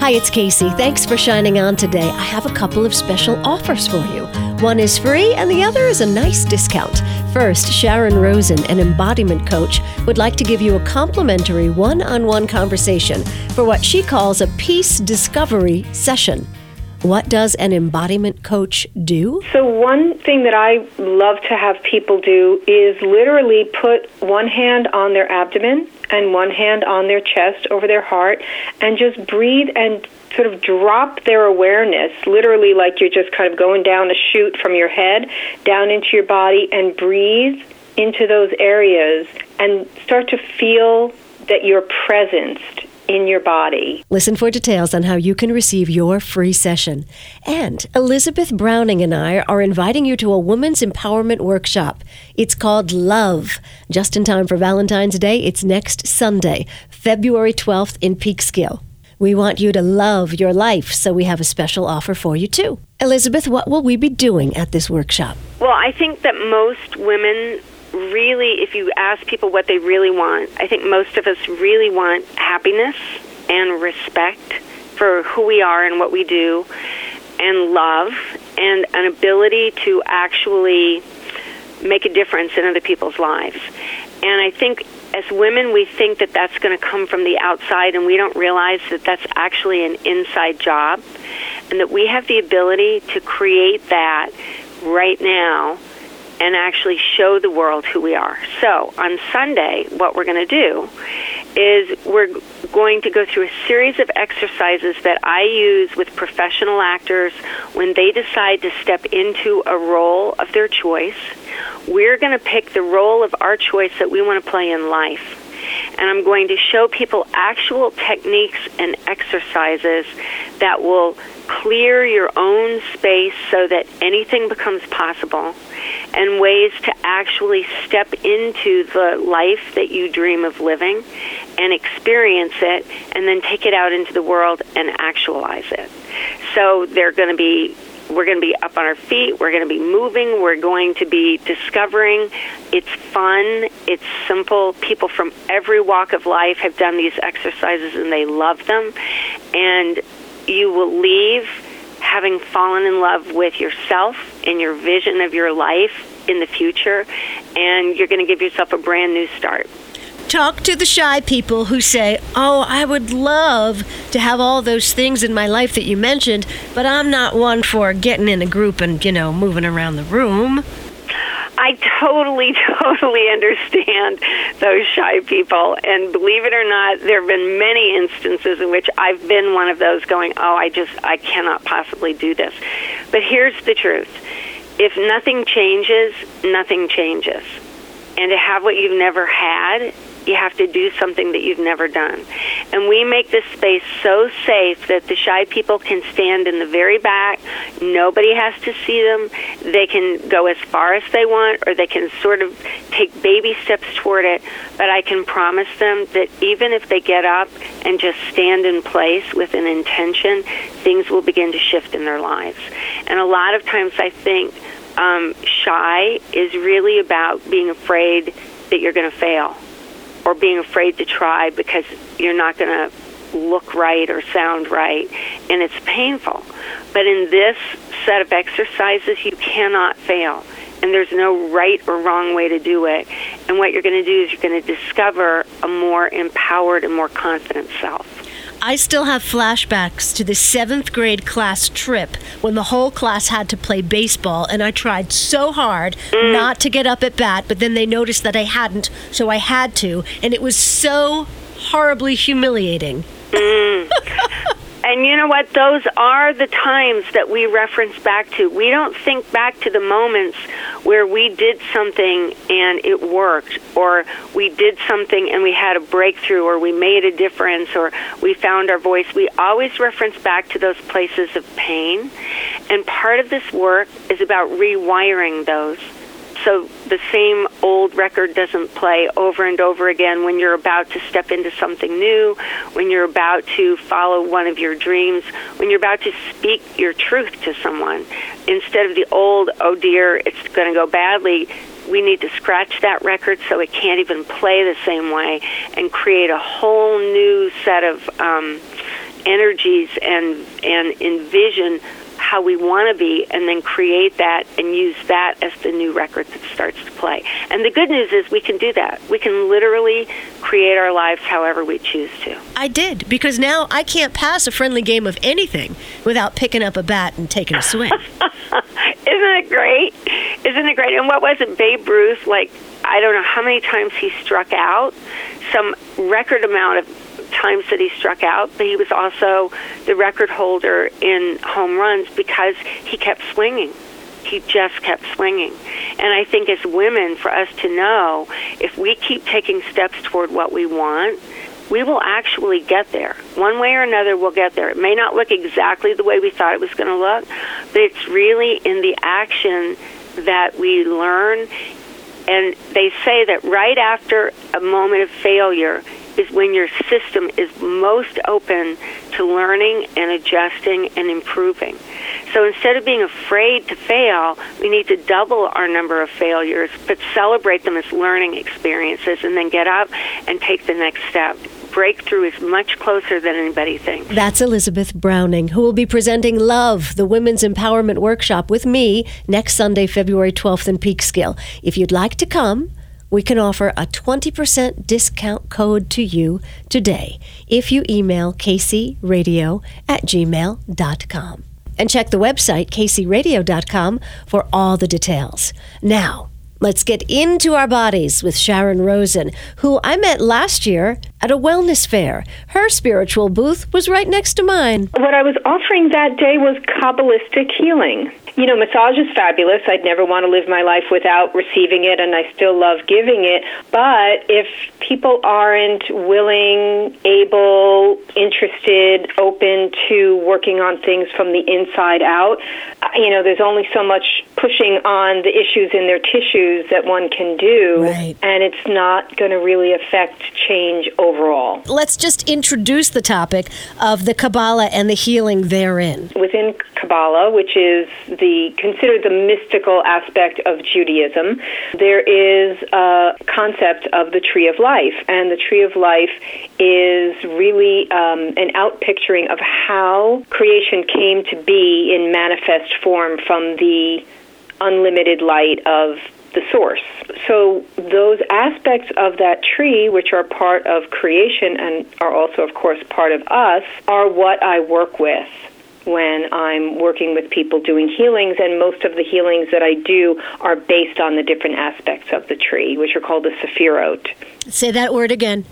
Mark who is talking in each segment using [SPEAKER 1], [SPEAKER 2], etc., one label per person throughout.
[SPEAKER 1] Hi, it's Casey. Thanks for shining on today. I have a couple of special offers for you. One is free, and the other is a nice discount. First, Sharon Rosen, an embodiment coach, would like to give you a complimentary one on one conversation for what she calls a peace discovery session. What does an embodiment coach do?
[SPEAKER 2] So, one thing that I love to have people do is literally put one hand on their abdomen and one hand on their chest over their heart and just breathe and sort of drop their awareness, literally like you're just kind of going down a chute from your head down into your body and breathe into those areas and start to feel that you're presenced in your body.
[SPEAKER 1] Listen for details on how you can receive your free session. And Elizabeth Browning and I are inviting you to a women's empowerment workshop. It's called Love. Just in time for Valentine's Day, it's next Sunday, February 12th in Peekskill. We want you to love your life, so we have a special offer for you too. Elizabeth, what will we be doing at this workshop?
[SPEAKER 3] Well, I think that most women really, if you ask people what they really want, I think most of us really want happiness and respect for who we are and what we do, and love, and an ability to actually make a difference in other people's lives. And I think as women, we think that that's going to come from the outside, and we don't realize that that's actually an inside job, and that we have the ability to create that right now and actually show the world who we are. So on Sunday, what we're going to do is we're going to go through a series of exercises that I use with professional actors when they decide to step into a role of their choice. We're going to pick the role of our choice that we want to play in life. And I'm going to show people actual techniques and exercises that will clear your own space so that anything becomes possible and ways to actually step into the life that you dream of living and experience it and then take it out into the world and actualize it. So they're going to be we're going to be up on our feet. We're going to be moving. We're going to be discovering. It's fun. It's simple. People from every walk of life have done these exercises and they love them. And you will leave having fallen in love with yourself and your vision of your life in the future, and you're going to give yourself a brand new start.
[SPEAKER 1] Talk to the shy people who say, Oh, I would love to have all those things in my life that you mentioned, but I'm not one for getting in a group and, you know, moving around the room.
[SPEAKER 3] I totally, totally understand those shy people. And believe it or not, there have been many instances in which I've been one of those going, oh, I just, I cannot possibly do this. But here's the truth if nothing changes, nothing changes. And to have what you've never had you have to do something that you've never done. And we make this space so safe that the shy people can stand in the very back. Nobody has to see them. They can go as far as they want, or they can sort of take baby steps toward it. But I can promise them that even if they get up and just stand in place with an intention, things will begin to shift in their lives. And a lot of times I think um, shy is really about being afraid that you're going to fail or being afraid to try because you're not going to look right or sound right, and it's painful. But in this set of exercises, you cannot fail. And there's no right or wrong way to do it. And what you're going to do is you're going to discover a more empowered and more confident self.
[SPEAKER 1] I still have flashbacks to the seventh grade class trip when the whole class had to play baseball, and I tried so hard mm. not to get up at bat, but then they noticed that I hadn't, so I had to, and it was so horribly humiliating.
[SPEAKER 3] Mm. And you know what? Those are the times that we reference back to. We don't think back to the moments where we did something and it worked, or we did something and we had a breakthrough, or we made a difference, or we found our voice. We always reference back to those places of pain. And part of this work is about rewiring those so the same old record doesn't play over and over again when you're about to step into something new, when you're about to follow one of your dreams, when you're about to speak your truth to someone. Instead of the old, oh dear, it's going to go badly, we need to scratch that record so it can't even play the same way and create a whole new set of um, energies and and envision how we want to be and then create that and use that as the new record that starts to play. And the good news is we can do that. We can literally create our lives however we choose to.
[SPEAKER 1] I did because now I can't pass a friendly game of anything without picking up a bat and taking a swing.
[SPEAKER 3] Isn't it great? Isn't it great? And what was it Babe Ruth like I don't know how many times he struck out, some record amount of times that he struck out, but he was also the record holder in home runs because he kept swinging. He just kept swinging. And I think as women, for us to know if we keep taking steps toward what we want, we will actually get there. One way or another, we'll get there. It may not look exactly the way we thought it was going to look, but it's really in the action that we learn. And they say that right after a moment of failure is when your system is most open to learning and adjusting and improving. So instead of being afraid to fail, we need to double our number of failures, but celebrate them as learning experiences and then get up and take the next step breakthrough is much closer than anybody thinks.
[SPEAKER 1] That's Elizabeth Browning, who will be presenting Love, the Women's Empowerment Workshop, with me next Sunday, February 12th in Peekskill. If you'd like to come, we can offer a 20% discount code to you today if you email kcradio at gmail.com. And check the website, kcradio.com, for all the details. Now, let's get into our bodies with Sharon Rosen, who I met last year at a wellness fair. Her spiritual booth was right next to mine.
[SPEAKER 2] What I was offering that day was Kabbalistic healing you know, massage is fabulous. I'd never want to live my life without receiving it, and I still love giving it. But if people aren't willing, able, interested, open to working on things from the inside out, uh, you know, there's only so much pushing on the issues in their tissues that one can do,
[SPEAKER 1] right.
[SPEAKER 2] and it's not going to really affect change overall.
[SPEAKER 1] Let's just introduce the topic of the Kabbalah and the healing therein.
[SPEAKER 2] Within Kabbalah, which is the considered the mystical aspect of Judaism, there is a concept of the tree of life, and the tree of life is really um, an outpicturing of how creation came to be in manifest form from the unlimited light of the source. So, those aspects of that tree, which are part of creation and are also, of course, part of us, are what I work with when I'm working with people doing healings, and most of the healings that I do are based on the different aspects of the tree, which are called the Sephirot.
[SPEAKER 1] Say that word again.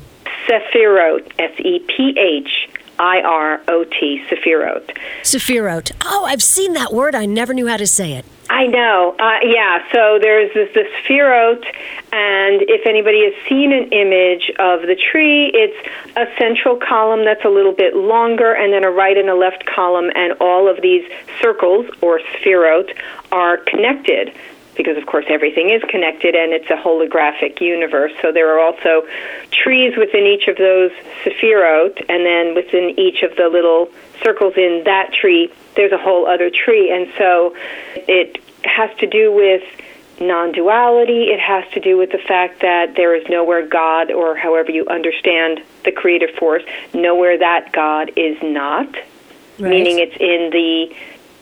[SPEAKER 2] Sephirot, S E P H I R O T, Sephirot.
[SPEAKER 1] Sephirot. Oh, I've seen that word. I never knew how to say it.
[SPEAKER 2] I know. Uh, yeah, so there's this, this Sephirot, and if anybody has seen an image of the tree, it's a central column that's a little bit longer, and then a right and a left column, and all of these circles, or Sephirot, are connected because of course everything is connected and it's a holographic universe. So there are also trees within each of those sephirot, and then within each of the little circles in that tree, there's a whole other tree. And so it has to do with non duality. It has to do with the fact that there is nowhere God, or however you understand the creative force, nowhere that God is not.
[SPEAKER 1] Right.
[SPEAKER 2] Meaning it's in the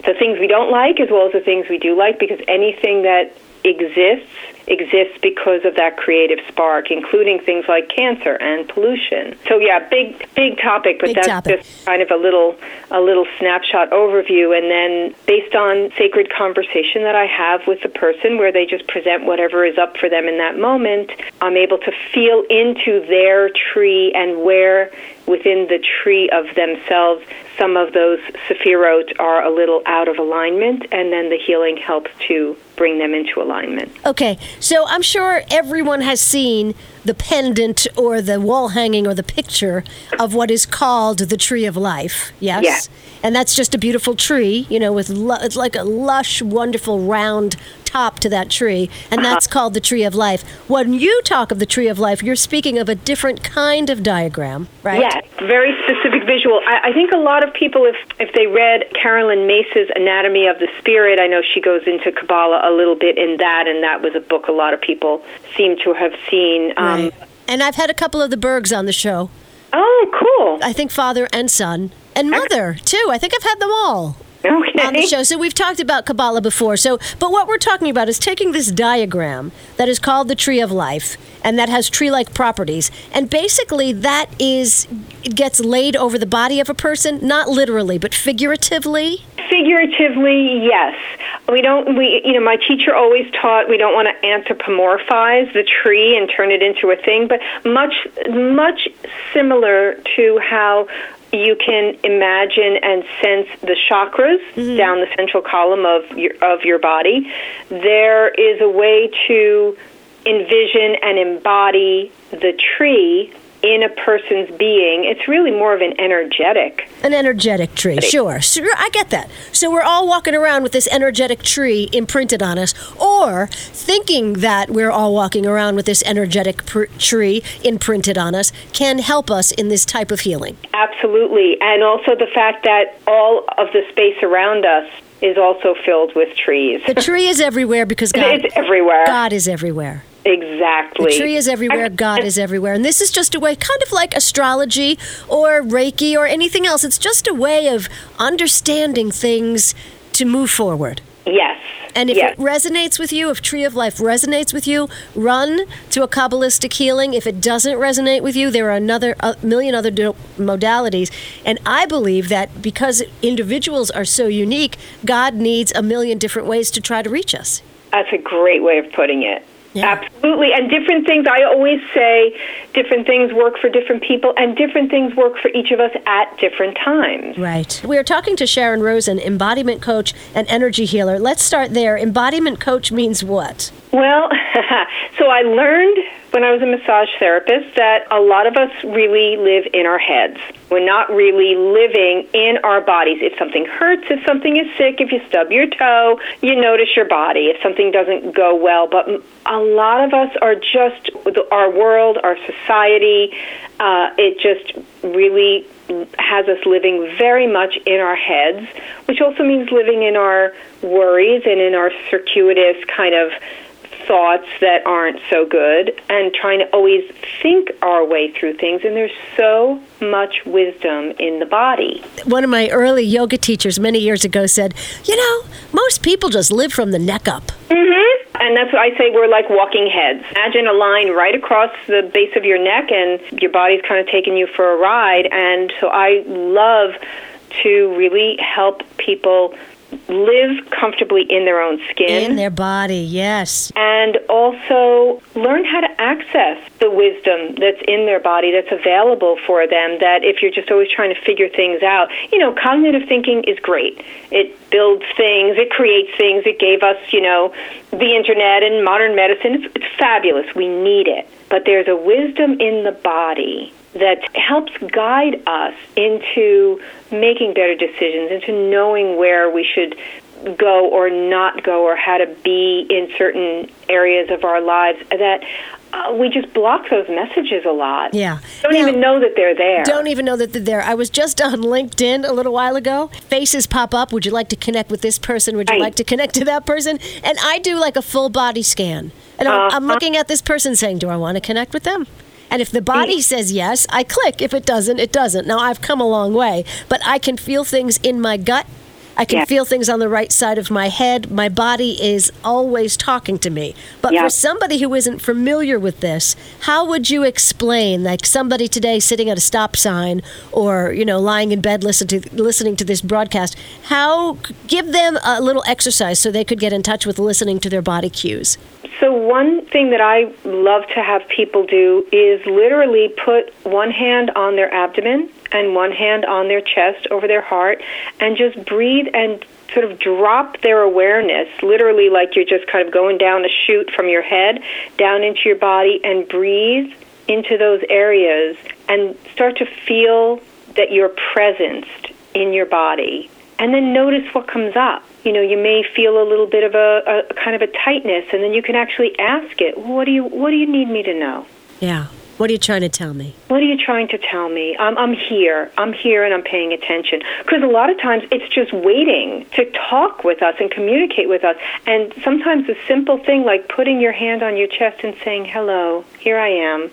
[SPEAKER 2] the things we don't like as well as the things we do like because anything that exists exists because of that creative spark, including things like cancer and pollution. So yeah, big big topic, but
[SPEAKER 1] big
[SPEAKER 2] that's
[SPEAKER 1] topic.
[SPEAKER 2] just kind of a little a little snapshot overview and then based on sacred conversation that I have with the person where they just present whatever is up for them in that moment, I'm able to feel into their tree and where within the tree of themselves some of those sephirot are a little out of alignment and then the healing helps to bring them into alignment.
[SPEAKER 1] Okay, so I'm sure everyone has seen the pendant or the wall hanging or the picture of what is called the tree of life. Yes.
[SPEAKER 2] Yes.
[SPEAKER 1] And that's just a beautiful tree, you know, with lu- it's like a lush, wonderful round top to that tree, and that's called the tree of life. When you talk of the tree of life, you're speaking of a different kind of diagram, right?
[SPEAKER 2] Yes, very specific visual. I, I think a lot of people, if if they read Carolyn Myss's Anatomy of the Spirit, I know she goes into Kabbalah a little bit in that, and that was a book a lot of people seem to have seen. Um, Um,
[SPEAKER 1] right. And I've had a couple of the Bergs on the show.
[SPEAKER 2] Oh, cool.
[SPEAKER 1] I think father and son. and mother too. I think I've had them all.
[SPEAKER 2] Okay.
[SPEAKER 1] on the show. So we've talked about Kabbalah before. So, but what we're talking about is taking this diagram that is called the tree of life and that has tree-like properties, and basically that is it gets laid over the body of a person, not literally, but figuratively.
[SPEAKER 2] Figuratively, yes. We don't. We, you know, my teacher always taught we don't want to anthropomorphize the tree and turn it into a thing, but much, much similar to how you can imagine and sense the chakras mm-hmm. down the central column of your of your body. There is a way to envision and embody the tree in a person's being. It's really more of an energetic.
[SPEAKER 1] An energetic tree, sure. Sure, I get that. So we're all walking around with this energetic tree imprinted on us, or thinking that we're all walking around with this energetic pr- tree imprinted on us can help us in this type of healing.
[SPEAKER 2] Absolutely. And also the fact that all of the space around us is also filled with trees.
[SPEAKER 1] The tree is everywhere because God,
[SPEAKER 2] it's everywhere.
[SPEAKER 1] God is everywhere.
[SPEAKER 2] Exactly.
[SPEAKER 1] The tree is everywhere, God is everywhere. And this is just a way, kind of like astrology or Reiki or anything else. It's just a way of understanding things to move forward.
[SPEAKER 2] Yes.
[SPEAKER 1] And if
[SPEAKER 2] yes.
[SPEAKER 1] it resonates with you, if Tree of Life resonates with you, run to a Kabbalistic healing. If it doesn't resonate with you, there are another a million other modalities. And I believe that because individuals are so unique, God needs a million different ways to try to reach us.
[SPEAKER 2] That's a great way of putting it.
[SPEAKER 1] Yeah.
[SPEAKER 2] Absolutely. And different things, I always say different things work for different people, and different things work for each of us at different times.
[SPEAKER 1] Right. We are talking to Sharon Rosen, embodiment coach and energy healer. Let's start there. Embodiment coach means what?
[SPEAKER 2] Well, so I learned when I was a massage therapist that a lot of us really live in our heads. We're not really living in our bodies. If something hurts, if something is sick, if you stub your toe, you notice your body. If something doesn't go well, but a lot of us are just our world, our society. Uh, it just really has us living very much in our heads, which also means living in our worries and in our circuitous kind of thoughts that aren't so good and trying to always think our way through things. And there's so much wisdom in the body.
[SPEAKER 1] One of my early yoga teachers many years ago said, You know, most people just live from the neck up.
[SPEAKER 2] Mm-hmm. And that's what I say we're like walking heads. Imagine a line right across the base of your neck, and your body's kind of taking you for a ride. And so I love to really help people live comfortably in their own skin.
[SPEAKER 1] In their body, yes.
[SPEAKER 2] And also learn how to access the wisdom that's in their body that's available for them. That if you're just always trying to figure things out, you know, cognitive thinking is great. It builds things, it creates things, it gave us, you know, the internet and modern medicine. It's, it's fabulous. We need it. But there's a wisdom in the body that helps guide us into making better decisions, into knowing where we should go or not go, or how to be in certain areas of our lives. That uh, we just block those messages a lot.
[SPEAKER 1] Yeah.
[SPEAKER 2] Don't
[SPEAKER 1] Now-
[SPEAKER 2] even know that they're there.
[SPEAKER 1] Don't even know that they're there. I was just on LinkedIn a little while ago. Faces pop up. Would you like to connect with this person? Would you
[SPEAKER 2] Right.
[SPEAKER 1] like to connect to that person? And I do like a full body scan. And I'm, I'm
[SPEAKER 2] Uh-huh.
[SPEAKER 1] looking at this person saying, Do I want to connect with them? And if the body says yes, I click. If it doesn't, it doesn't. Now, I've come a long way, but I can feel things in my gut. I can
[SPEAKER 2] Yeah.
[SPEAKER 1] feel things on the right side of my head. My body is always talking to me. But
[SPEAKER 2] Yeah.
[SPEAKER 1] for somebody who isn't familiar with this, how would you explain, like somebody today sitting at a stop sign or, you know, lying in bed listening to, listening to this broadcast, how give them a little exercise so they could get in touch with listening to their body cues?
[SPEAKER 2] So, one thing that I love to have people do is literally put one hand on their abdomen and one hand on their chest over their heart and just breathe and sort of drop their awareness, literally like you're just kind of going down a chute from your head down into your body and breathe into those areas and start to feel that you're presenced in your body. And then notice what comes up. You know, you may feel a little bit of a, a kind of a tightness, and then you can actually ask it, "What do you What do you need me to know?
[SPEAKER 1] Yeah. What are you trying to tell me?
[SPEAKER 2] What are you trying to tell me? I'm, I'm here. I'm here, and I'm paying attention." Because a lot of times it's just waiting to talk with us and communicate with us. And sometimes a simple thing like putting your hand on your chest and saying, "Hello, here I am."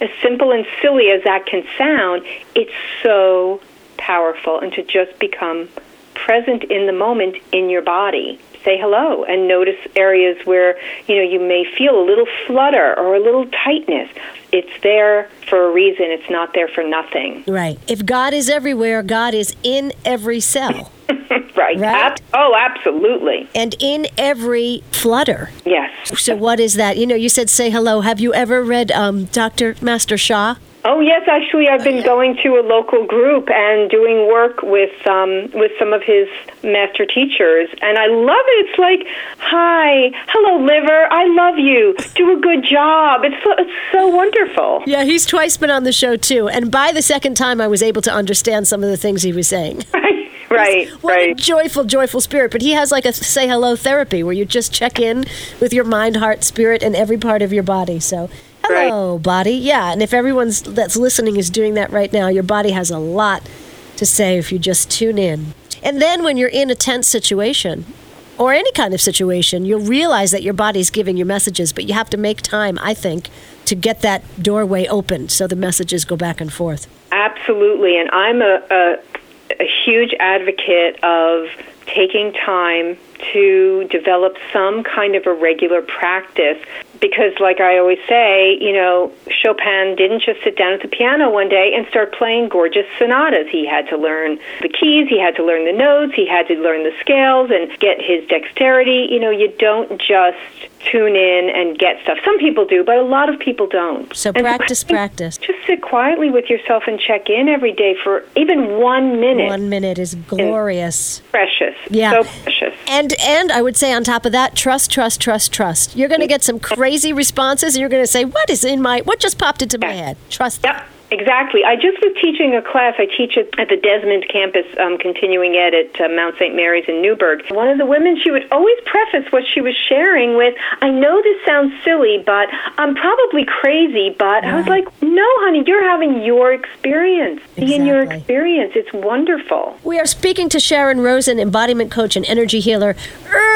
[SPEAKER 2] As simple and silly as that can sound, it's so powerful and to just become present in the moment in your body. Say hello and notice areas where, you know, you may feel a little flutter or a little tightness. It's there for a reason. It's not there for nothing.
[SPEAKER 1] Right. If God is everywhere, God is in every cell.
[SPEAKER 2] right.
[SPEAKER 1] Right?
[SPEAKER 2] Ab- oh, absolutely.
[SPEAKER 1] and in every flutter.
[SPEAKER 2] Yes.
[SPEAKER 1] So what is that? You know, you said say hello. Have you ever read um, Dr. Master Sha?
[SPEAKER 2] Oh yes, actually, I've been going to a local group and doing work with um, with some of his master teachers, and I love it. It's like, hi, hello, liver, I love you. Do a good job. It's so, it's so wonderful.
[SPEAKER 1] Yeah, he's twice been on the show too. And by the second time, I was able to understand some of the things he was saying.
[SPEAKER 2] Right, right,
[SPEAKER 1] What a
[SPEAKER 2] right.
[SPEAKER 1] joyful, joyful spirit. But he has like a say hello therapy where you just check in with your mind, heart, spirit, and every part of your body. So, hello, body. Yeah. And if everyone's that's listening is doing that right now, your body has a lot to say if you just tune in. And then when you're in a tense situation, or any kind of situation, you'll realize that your body's giving you messages, but you have to make time, I think, to get that doorway open so the messages go back and forth.
[SPEAKER 2] Absolutely, and I'm a, a, a huge advocate of taking time to develop some kind of a regular practice because like I always say, you know, Chopin didn't just sit down at the piano one day and start playing gorgeous sonatas. He had to learn the keys, he had to learn the notes, he had to learn the scales and get his dexterity. You know, you don't just tune in and get stuff. Some people do, but a lot of people don't.
[SPEAKER 1] So
[SPEAKER 2] And
[SPEAKER 1] practice, practice.
[SPEAKER 2] Just sit quietly with yourself and check in every day for even one minute.
[SPEAKER 1] One minute is glorious.
[SPEAKER 2] Precious.
[SPEAKER 1] Yeah.
[SPEAKER 2] So precious.
[SPEAKER 1] And and I would say on top of that, trust, trust, trust, trust. You're going to get some crazy responses, and you're going to say, "What is in my? What just popped into my head?" Trust.
[SPEAKER 2] Yep, exactly. I just was teaching a class. I teach it at the Desmond campus, um, continuing ed at uh, Mount St. Mary's in Newburgh. One of the women, she would always preface what she was sharing with, I know this sounds silly, but I'm probably crazy, but I was like, no, honey, you're having your experience. Be in your experience. It's wonderful.
[SPEAKER 1] We are speaking to Sharon Rosen, embodiment coach and energy healer.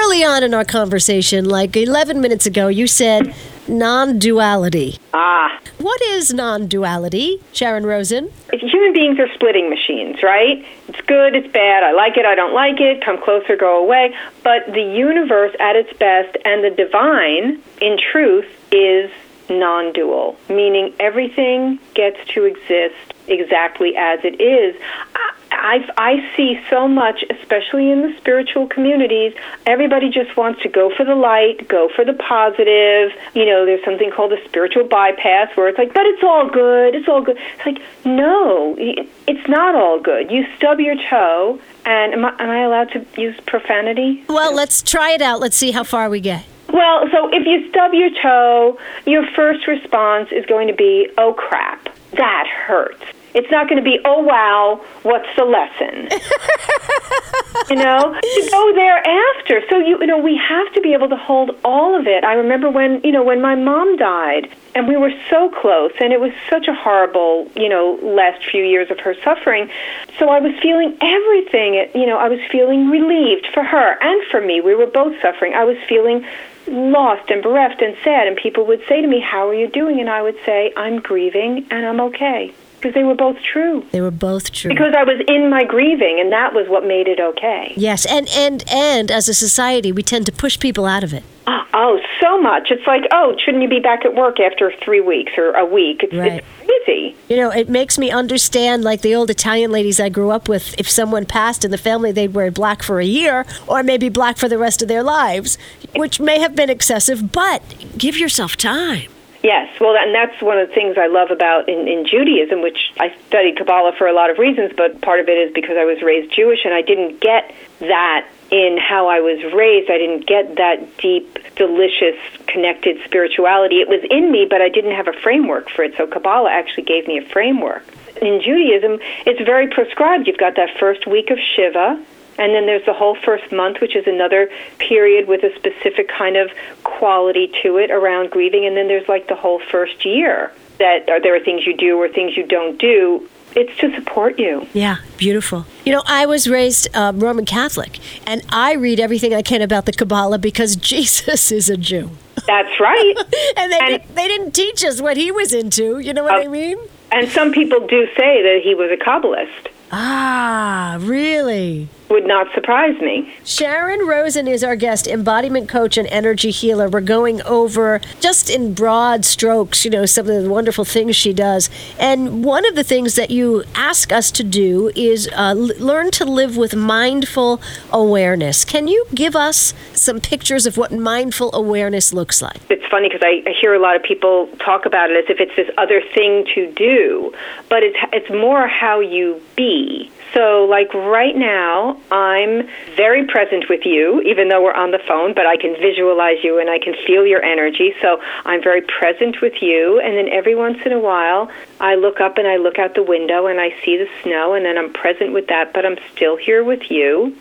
[SPEAKER 1] Early on in our conversation, like 11 minutes ago, you said non-duality.
[SPEAKER 2] Ah.
[SPEAKER 1] What is non-duality, Sharon Rosen?
[SPEAKER 2] human beings are splitting machines, right? It's good, it's bad, I like it, I don't like it, come closer, go away. But the universe at its best and the divine, in truth, is non dual, meaning everything gets to exist exactly as it is. I, I, I see so much, especially in the spiritual communities, everybody just wants to go for the light, go for the positive. You know, there's something called a spiritual bypass where it's like, but it's all good, it's all good. It's like, no, it's not all good. You stub your toe, and am I, am I allowed to use profanity?
[SPEAKER 1] Well, let's try it out. Let's see how far we get.
[SPEAKER 2] Well, so if you stub your toe, your first response is going to be, oh crap, that hurts. It's not going to be, oh wow, what's the lesson? you know, you go there after. So you, you know, we have to be able to hold all of it. I remember when, you know, when my mom died, and we were so close, and it was such a horrible, you know, last few years of her suffering. So I was feeling everything. You know, I was feeling relieved for her and for me. We were both suffering. I was feeling lost and bereft and sad, and people would say to me, "How are you doing?" And I would say, "I'm grieving, and I'm okay." Because they were both true.
[SPEAKER 1] They were both true.
[SPEAKER 2] Because I was in my grieving, and that was what made it okay.
[SPEAKER 1] yes, and and and as a society, we tend to push people out of it.
[SPEAKER 2] Oh, so much. It's like, oh, shouldn't you be back at work after three weeks or a week? It's,
[SPEAKER 1] Right.
[SPEAKER 2] it's crazy.
[SPEAKER 1] You know, it makes me understand, like the old Italian ladies I grew up with, if someone passed in the family, they'd wear black for a year or maybe black for the rest of their lives, which may have been excessive, but give yourself time.
[SPEAKER 2] Yes, well, and that's one of the things I love about in, in Judaism, which I studied Kabbalah for a lot of reasons, but part of it is because I was raised Jewish and I didn't get that in how I was raised. I didn't get that deep, delicious, connected spirituality. It was in me, but I didn't have a framework for it. So Kabbalah actually gave me a framework. In Judaism, it's very prescribed. You've got that first week of Shiva, and then there's the whole first month, which is another period with a specific kind of quality to it around grieving. And then there's like the whole first year that are, there are things you do or things you don't do. It's to support you.
[SPEAKER 1] Yeah, beautiful. You know, I was raised um, Roman Catholic, and I read everything I can about the Kabbalah because Jesus is a Jew.
[SPEAKER 2] That's right.
[SPEAKER 1] and they,
[SPEAKER 2] And-
[SPEAKER 1] did, they didn't teach us what he was into. You know what
[SPEAKER 2] Oh.
[SPEAKER 1] I mean?
[SPEAKER 2] and some people do say that he was a Kabbalist.
[SPEAKER 1] Ah, really?
[SPEAKER 2] Would not surprise me.
[SPEAKER 1] Sharon Rosen is our guest, embodiment coach and energy healer. We're going over just in broad strokes, you know, some of the wonderful things she does. And one of the things that you ask us to do is uh, l- learn to live with mindful awareness. Can you give us some pictures of what mindful awareness looks like?
[SPEAKER 2] It's funny because I, I hear a lot of people talk about it as if it's this other thing to do, but it's it's more how you be. So, like right now, I'm very present with you, even though we're on the phone, but I can visualize you and I can feel your energy. So, I'm very present with you. And then every once in a while, I look up and I look out the window and I see the snow, and then I'm present with that, but I'm still here with you.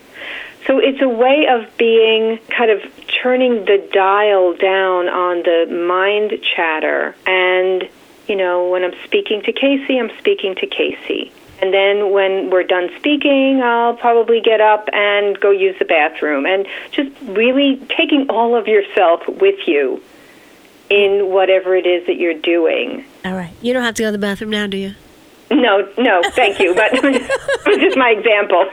[SPEAKER 2] So it's a way of being kind of turning the dial down on the mind chatter. And, you know, when I'm speaking to Casey, I'm speaking to Casey. And then when we're done speaking, I'll probably get up and go use the bathroom. And just really taking all of yourself with you in whatever it is that you're doing.
[SPEAKER 1] All right. You don't have to go to the bathroom now, do you?
[SPEAKER 2] No, no, thank you. But this is my example.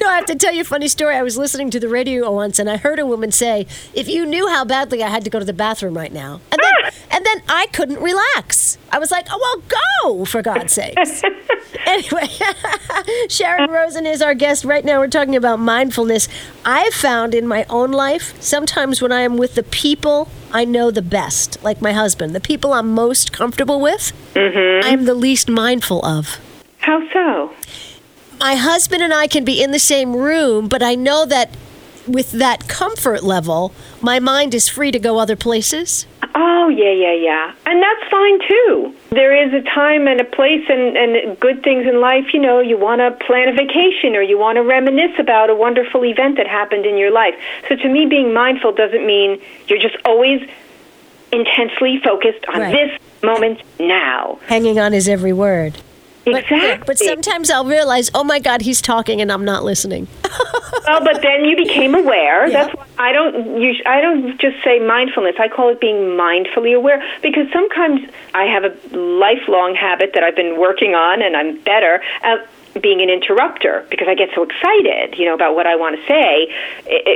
[SPEAKER 1] no, I have to tell you a funny story. I was listening to the radio once, and I heard a woman say, "If you knew how badly I had to go to the bathroom right now," and and then I couldn't relax. I was like, "Oh well, go for God's sakes." anyway, Sharon Rosen is our guest right now. We're talking about mindfulness. I've found in my own life sometimes when I am with the people I know the best, like my husband, the people I'm most comfortable with, mm-hmm. I am the least mindful of.
[SPEAKER 2] How so?
[SPEAKER 1] My husband and I can be in the same room, but I know that with that comfort level, my mind is free to go other places.
[SPEAKER 2] Oh, yeah, yeah, yeah. And that's fine too. There is a time and a place and, and good things in life. You know, you want to plan a vacation or you want to reminisce about a wonderful event that happened in your life. So to me, being mindful doesn't mean you're just always intensely focused on
[SPEAKER 1] Right.
[SPEAKER 2] this moment now.
[SPEAKER 1] Hanging on his every word. But,
[SPEAKER 2] Exactly.
[SPEAKER 1] but sometimes I'll realize, oh my God, he's talking and I'm not listening.
[SPEAKER 2] Well, but then you became aware.
[SPEAKER 1] Yeah.
[SPEAKER 2] That's why I don't. Use, I don't just say mindfulness. I call it being mindfully aware because sometimes I have a lifelong habit that I've been working on, and I'm better at being an interrupter because I get so excited, you know, about what I want to say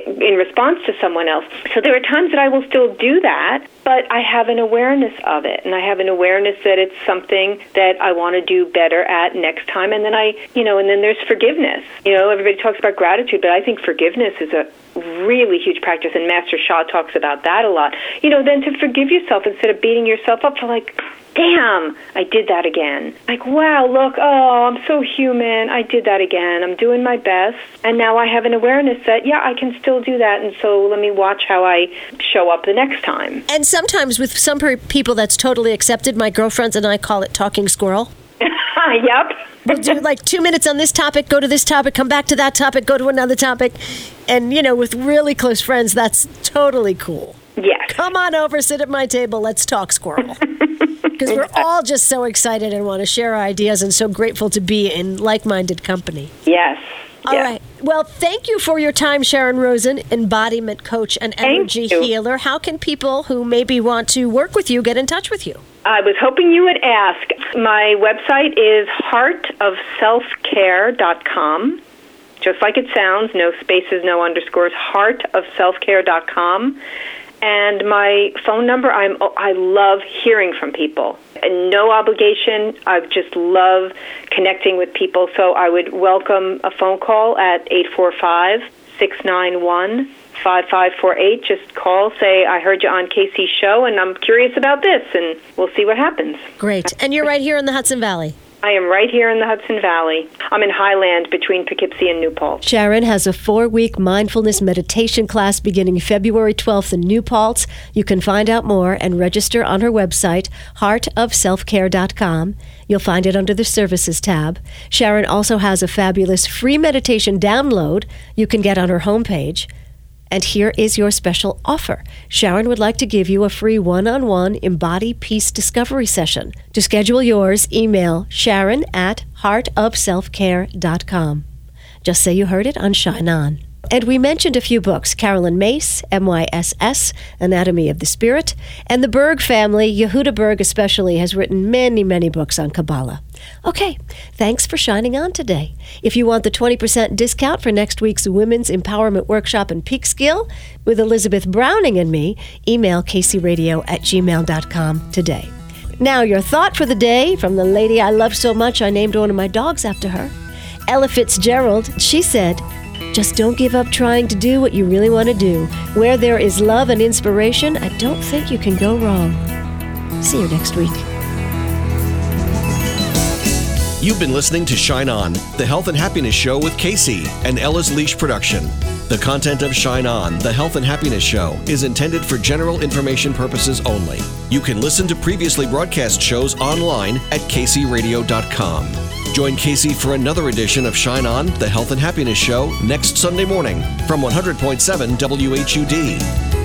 [SPEAKER 2] in response to someone else. So there are times that I will still do that, but I have an awareness of it, and I have an awareness that it's something that I want to do better at next time. And then I, you know, and then there's forgiveness. You know, everybody talks about gratitude, but I think forgiveness is a really huge practice, and Master Sha talks about that a lot. You know, then to forgive yourself instead of beating yourself up for like, damn, I did that again. Like, wow, look, oh, I'm so human. I did that again. I'm doing my best. And now I have an awareness that, yeah, I can still do that. And so let me watch how I show up the next time.
[SPEAKER 1] And sometimes with some people that's totally accepted, my girlfriends and I call it talking squirrel.
[SPEAKER 2] yep.
[SPEAKER 1] We'll do like two minutes on this topic, go to this topic, come back to that topic, go to another topic. And, you know, with really close friends, that's totally cool.
[SPEAKER 2] Yes.
[SPEAKER 1] Come on over, sit at my table, let's talk squirrel. Because we're all just so excited and want to share our ideas and so grateful to be in like minded company.
[SPEAKER 2] Yes.
[SPEAKER 1] All
[SPEAKER 2] yes.
[SPEAKER 1] right. Well, thank you for your time, Sharon Rosen, embodiment coach and energy healer. How can people who maybe want to work with you get in touch with you?
[SPEAKER 2] I was hoping you would ask. My website is heartofselfcare.com. Just like it sounds, no spaces, no underscores, heartofselfcare.com. And my phone number, I'm I love hearing from people. And no obligation. I just love connecting with people. So I would welcome a phone call at 845 691 5548. Just call, say, I heard you on Casey's show and I'm curious about this, and we'll see what happens.
[SPEAKER 1] Great. And you're right here in the Hudson Valley.
[SPEAKER 2] I am right here in the Hudson Valley. I'm in Highland between Poughkeepsie and New Paltz.
[SPEAKER 1] Sharon has a four week mindfulness meditation class beginning February 12th in New Paltz. You can find out more and register on her website, heartofselfcare.com. You'll find it under the Services tab. Sharon also has a fabulous free meditation download you can get on her homepage. And here is your special offer. Sharon would like to give you a free one on one Embody Peace Discovery session. To schedule yours, email sharon at heartofselfcare.com. Just say you heard it on Shine On. And we mentioned a few books Carolyn Myss, M Y S S, Anatomy of the Spirit, and the Berg family, Yehuda Berg especially, has written many, many books on Kabbalah. Okay, thanks for shining on today. If you want the 20% discount for next week's Women's Empowerment Workshop in Peekskill with Elizabeth Browning and me, email kcradio at gmail.com today. Now, your thought for the day from the lady I love so much I named one of my dogs after her. Ella Fitzgerald, she said, just don't give up trying to do what you really want to do. Where there is love and inspiration, I don't think you can go wrong. See you next week.
[SPEAKER 4] You've been listening to Shine On, the health and happiness show with Casey, and Ella's Leash production. The content of Shine On, the health and happiness show, is intended for general information purposes only. You can listen to previously broadcast shows online at kcradio.com. Join Casey for another edition of Shine On, the health and happiness show, next Sunday morning from 100.7 WHUD.